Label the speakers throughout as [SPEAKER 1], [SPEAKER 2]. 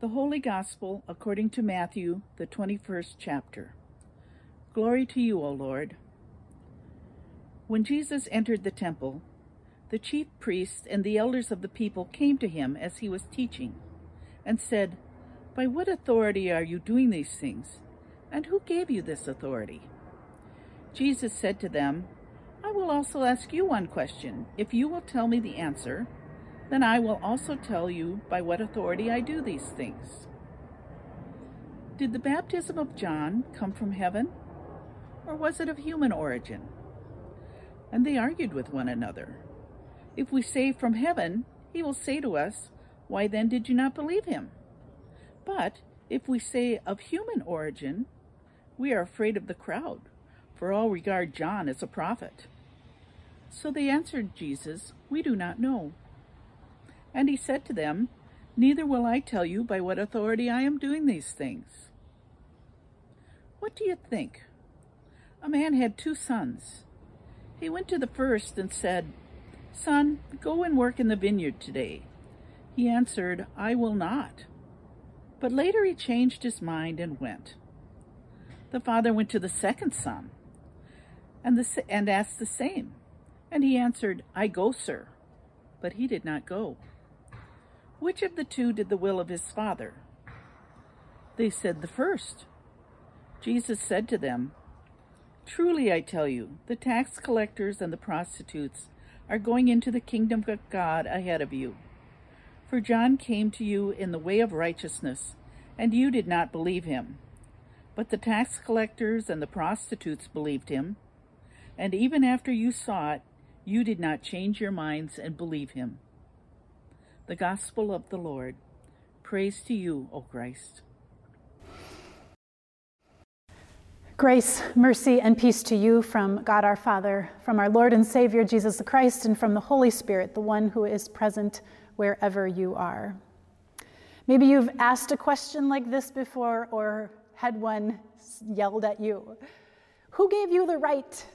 [SPEAKER 1] The Holy Gospel according to Matthew, the 21st chapter. Glory to you, O Lord. When Jesus entered the temple, the chief priests and the elders of the people came to him as he was teaching, and said, By what authority are you doing these things? And who gave you this authority? Jesus said to them, I will also ask you one question. If you will tell me the answer, then I will also tell you by what authority I do these things. Did the baptism of John come from heaven, or was it of human origin? And they argued with one another. If we say from heaven, he will say to us, Why then did you not believe him? But if we say of human origin, we are afraid of the crowd, for all regard John as a prophet. So they answered Jesus, We do not know. And he said to them, Neither will I tell you by what authority I am doing these things. What do you think? A man had two sons. He went to the first and said, Son, go and work in the vineyard today. He answered, I will not. But later he changed his mind and went. The father went to the second son and, the, and asked the same. And he answered, I go, sir. But he did not go. Which of the two did the will of his father? They said, The first. Jesus said to them, Truly I tell you, the tax collectors and the prostitutes are going into the kingdom of God ahead of you. For John came to you in the way of righteousness, and you did not believe him. But the tax collectors and the prostitutes believed him. And even after you saw it, you did not change your minds and believe him. The Gospel of the Lord. Praise to you, O Christ.
[SPEAKER 2] Grace, mercy, and peace to you from God our Father, from our Lord and Savior Jesus Christ, and from the Holy Spirit, the one who is present wherever you are. Maybe you've asked a question like this before or had one yelled at you. Who gave you the right?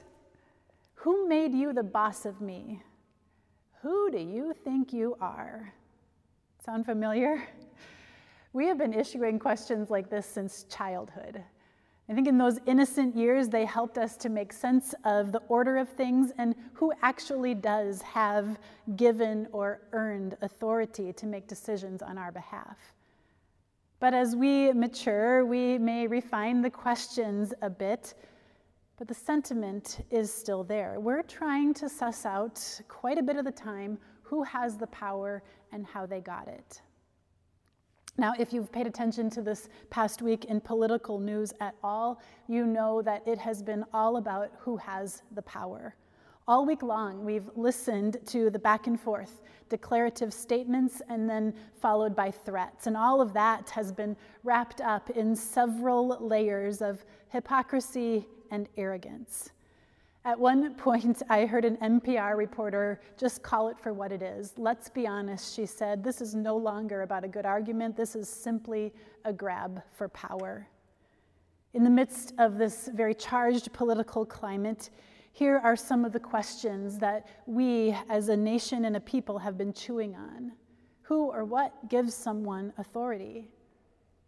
[SPEAKER 2] Who made you the boss of me? Who do you think you are? Sound familiar? We have been issuing questions like this since childhood. I think in those innocent years, they helped us to make sense of the order of things and who actually does have given or earned authority to make decisions on our behalf. But as we mature, we may refine the questions a bit, but the sentiment is still there. We're trying to suss out quite a bit of the time who has the power and how they got it. Now, if you've paid attention to this past week in political news at all, you know that it has been all about who has the power. All week long, we've listened to the back and forth, declarative statements, and then followed by threats. And all of that has been wrapped up in several layers of hypocrisy and arrogance. At one point, I heard an NPR reporter just call it for what it is. Let's be honest, she said, this is no longer about a good argument. This is simply a grab for power. In the midst of this very charged political climate, here are some of the questions that we as a nation and a people have been chewing on. Who or what gives someone authority?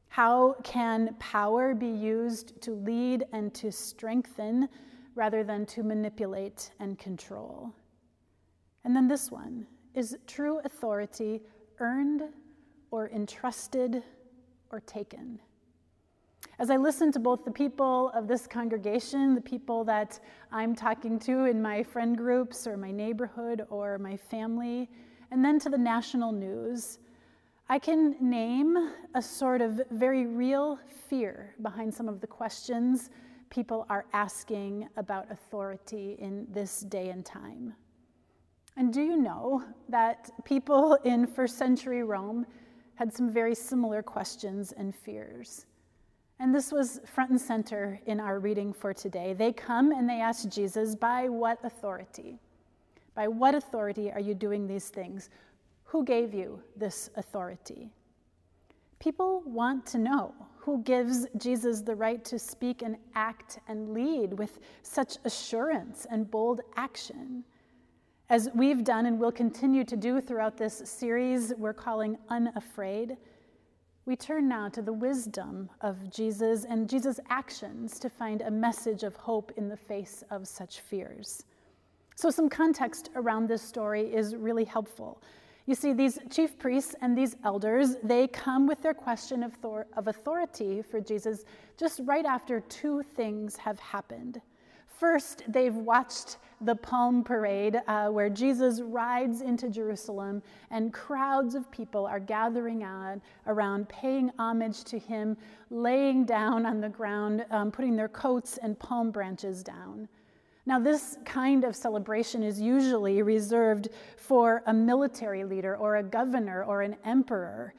[SPEAKER 2] How can power be used to lead and to strengthen rather than to manipulate and control. And then this one is true authority earned or entrusted or taken? As I listen to both the people of this congregation, the people that I'm talking to in my friend groups or my neighborhood or my family, and then to the national news, I can name a sort of very real fear behind some of the questions people are asking about authority in this day and time. And do you know that people in first century Rome had some very similar questions and fears? And this was front and center in our reading for today. They come and they ask Jesus, By what authority? By what authority are you doing these things? Who gave you this authority? People want to know who gives Jesus the right to speak and act and lead with such assurance and bold action. As we've done and will continue to do throughout this series, we're calling Unafraid. we turn now to the wisdom of Jesus and Jesus' actions to find a message of hope in the face of such fears. So, some context around this story is really helpful. You see, these chief priests and these elders, they come with their question of, of authority for Jesus just right after two things have happened. First, they've watched the Palm Parade uh, where Jesus rides into Jerusalem and crowds of people are gathering on, around, paying homage to him, laying down on the ground, um, putting their coats and palm branches down. Now, this kind of celebration is usually reserved for a military leader or a governor or an emperor,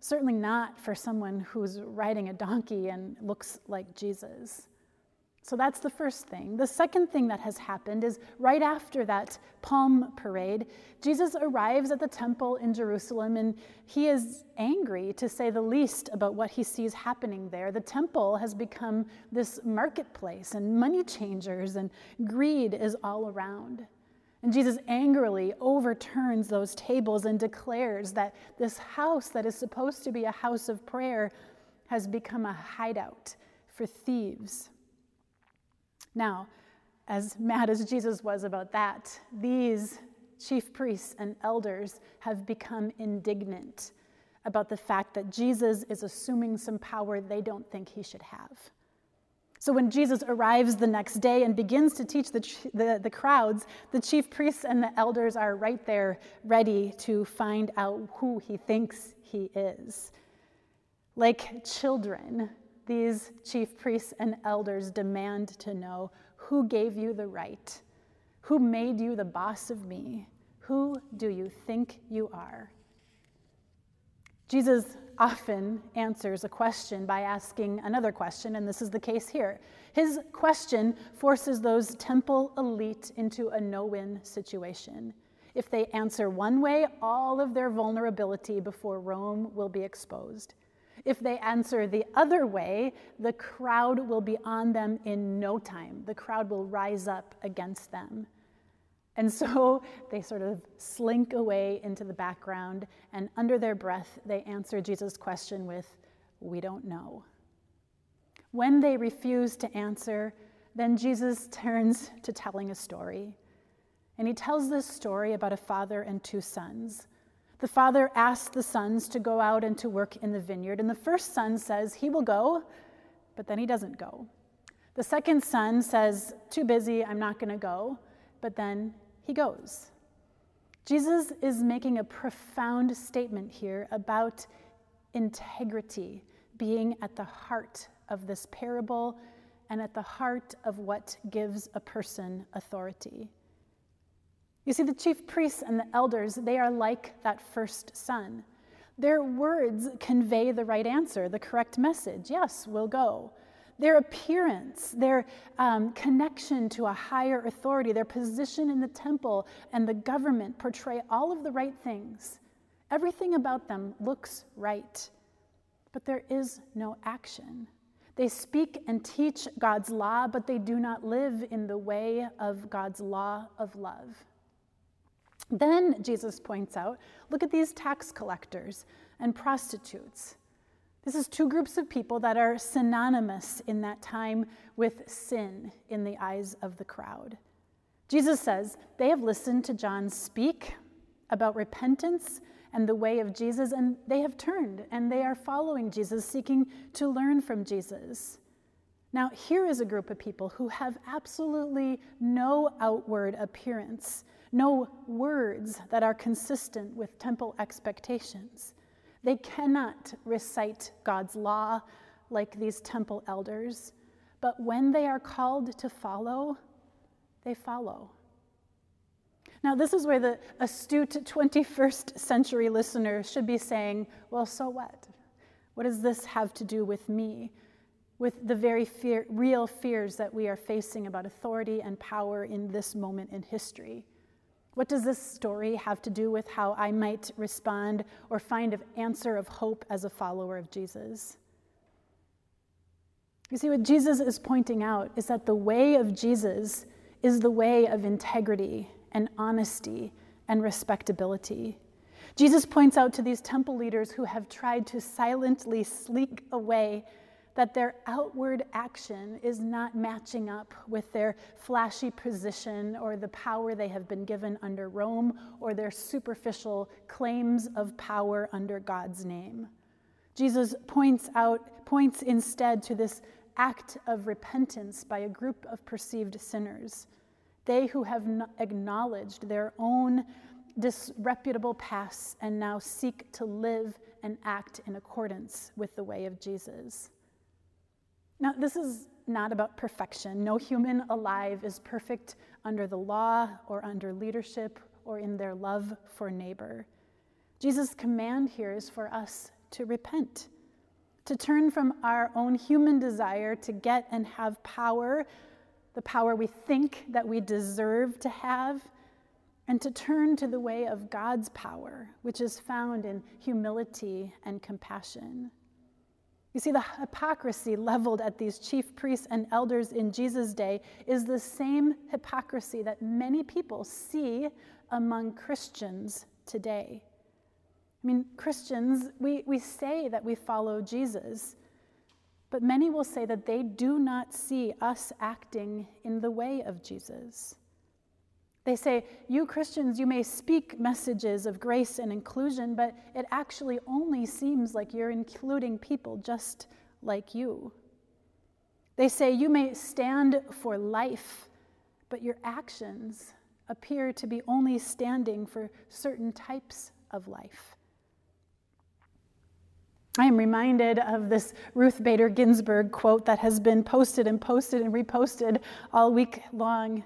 [SPEAKER 2] certainly not for someone who's riding a donkey and looks like Jesus. So that's the first thing. The second thing that has happened is right after that palm parade, Jesus arrives at the temple in Jerusalem and he is angry, to say the least, about what he sees happening there. The temple has become this marketplace and money changers, and greed is all around. And Jesus angrily overturns those tables and declares that this house that is supposed to be a house of prayer has become a hideout for thieves. Now, as mad as Jesus was about that, these chief priests and elders have become indignant about the fact that Jesus is assuming some power they don't think he should have. So when Jesus arrives the next day and begins to teach the, the, the, crowds, the chief priests and the elders are right there ready to find out who he thinks he is. Like children, these chief priests and elders demand to know who gave you the right? Who made you the boss of me? Who do you think you are? Jesus often answers a question by asking another question, and this is the case here. His question forces those temple elite into a no win situation. If they answer one way, all of their vulnerability before Rome will be exposed. If they answer the other way, the crowd will be on them in no time. The crowd will rise up against them. And so they sort of slink away into the background, and under their breath, they answer Jesus' question with, We don't know. When they refuse to answer, then Jesus turns to telling a story. And he tells this story about a father and two sons. The father asks the sons to go out and to work in the vineyard, and the first son says he will go, but then he doesn't go. The second son says, Too busy, I'm not going to go, but then he goes. Jesus is making a profound statement here about integrity being at the heart of this parable and at the heart of what gives a person authority. You see, the chief priests and the elders, they are like that first son. Their words convey the right answer, the correct message. Yes, we'll go. Their appearance, their um, connection to a higher authority, their position in the temple and the government portray all of the right things. Everything about them looks right, but there is no action. They speak and teach God's law, but they do not live in the way of God's law of love. Then Jesus points out look at these tax collectors and prostitutes. This is two groups of people that are synonymous in that time with sin in the eyes of the crowd. Jesus says they have listened to John speak about repentance and the way of Jesus, and they have turned and they are following Jesus, seeking to learn from Jesus. Now, here is a group of people who have absolutely no outward appearance no words that are consistent with temple expectations. They cannot recite God's law like these temple elders, but when they are called to follow, they follow. Now, this is where the astute 21st century listener should be saying, Well, so what? What does this have to do with me? With the very fear, real fears that we are facing about authority and power in this moment in history. What does this story have to do with how I might respond or find an answer of hope as a follower of Jesus? You see, what Jesus is pointing out is that the way of Jesus is the way of integrity and honesty and respectability. Jesus points out to these temple leaders who have tried to silently sneak away that their outward action is not matching up with their flashy position or the power they have been given under Rome or their superficial claims of power under God's name. Jesus points out points instead to this act of repentance by a group of perceived sinners. They who have acknowledged their own disreputable pasts and now seek to live and act in accordance with the way of Jesus. Now, this is not about perfection. No human alive is perfect under the law or under leadership or in their love for neighbor. Jesus' command here is for us to repent, to turn from our own human desire to get and have power, the power we think that we deserve to have, and to turn to the way of God's power, which is found in humility and compassion. You see, the hypocrisy leveled at these chief priests and elders in Jesus' day is the same hypocrisy that many people see among Christians today. I mean, Christians, we, we say that we follow Jesus, but many will say that they do not see us acting in the way of Jesus. They say, You Christians, you may speak messages of grace and inclusion, but it actually only seems like you're including people just like you. They say, You may stand for life, but your actions appear to be only standing for certain types of life. I am reminded of this Ruth Bader Ginsburg quote that has been posted and posted and reposted all week long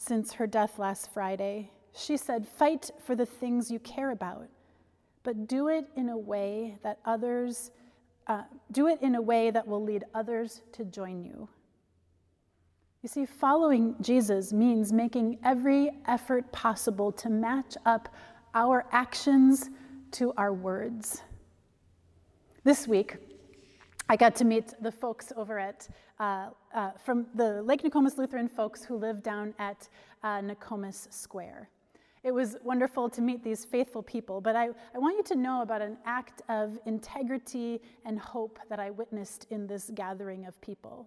[SPEAKER 2] since her death last Friday. She said, Fight for the things you care about, but do it in a way that others, uh, do it in a way that will lead others to join you. You see, following Jesus means making every effort possible to match up our actions to our words. This week, I got to meet the folks over at, uh, uh, from the Lake Nokomis Lutheran folks who live down at uh, Nokomis Square. It was wonderful to meet these faithful people, but I, I want you to know about an act of integrity and hope that I witnessed in this gathering of people.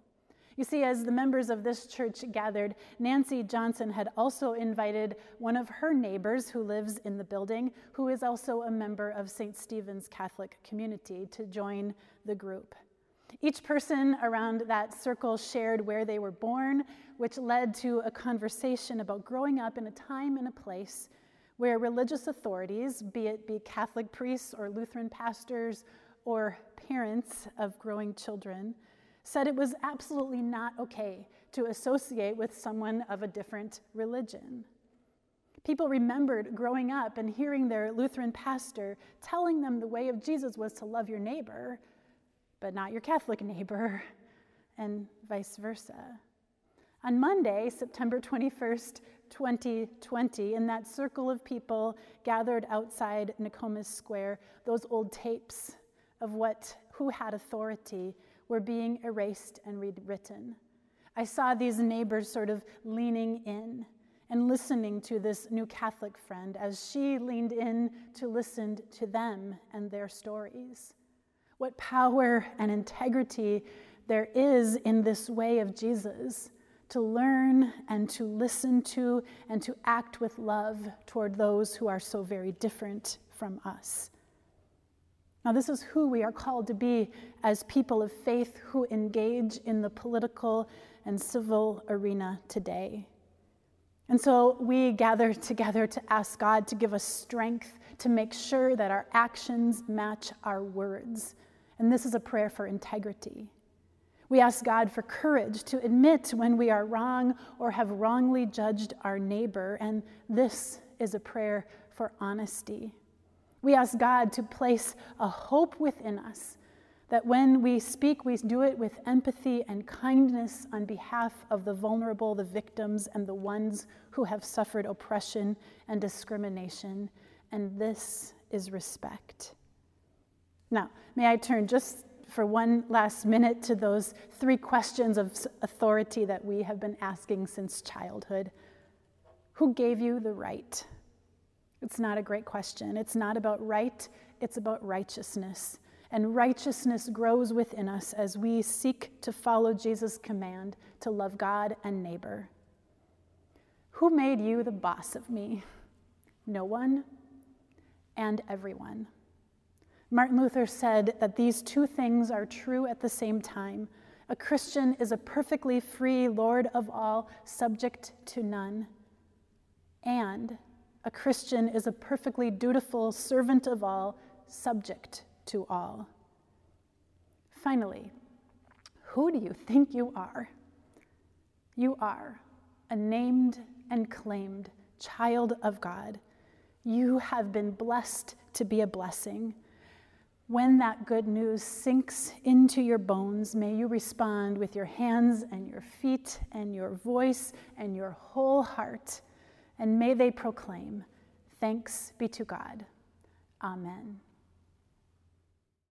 [SPEAKER 2] You see, as the members of this church gathered, Nancy Johnson had also invited one of her neighbors who lives in the building, who is also a member of St. Stephen's Catholic community, to join the group. Each person around that circle shared where they were born, which led to a conversation about growing up in a time and a place where religious authorities, be it be Catholic priests or Lutheran pastors or parents of growing children, said it was absolutely not okay to associate with someone of a different religion. People remembered growing up and hearing their Lutheran pastor telling them the way of Jesus was to love your neighbor but not your Catholic neighbor, and vice versa. On Monday, September 21st, 2020, in that circle of people gathered outside Nokomis Square, those old tapes of what who had authority were being erased and rewritten. I saw these neighbors sort of leaning in and listening to this new Catholic friend as she leaned in to listen to them and their stories what power and integrity there is in this way of Jesus to learn and to listen to and to act with love toward those who are so very different from us. Now, this is who we are called to be as people of faith who engage in the political and civil arena today. And so we gather together to ask God to give us strength to make sure that our actions match our words and this is a prayer for integrity. We ask God for courage to admit when we are wrong or have wrongly judged our neighbor, and this is a prayer for honesty. We ask God to place a hope within us that when we speak, we do it with empathy and kindness on behalf of the vulnerable, the victims, and the ones who have suffered oppression and discrimination. And this is respect. Now, may I turn just for one last minute to those three questions of authority that we have been asking since childhood. Who gave you the right? It's not a great question. It's not about right, it's about righteousness. And righteousness grows within us as we seek to follow Jesus' command to love God and neighbor. Who made you the boss of me? No one and everyone. Martin Luther said that these two things are true at the same time. A Christian is a perfectly free Lord of all, subject to none. And a Christian is a perfectly dutiful servant of all, subject to all. Finally, who do you think you are? You are a named and claimed child of God. You have been blessed to be a blessing. When that good news sinks into your bones, may you respond with your hands and your feet and your voice and your whole heart and may they proclaim, Thanks be to God. Amen.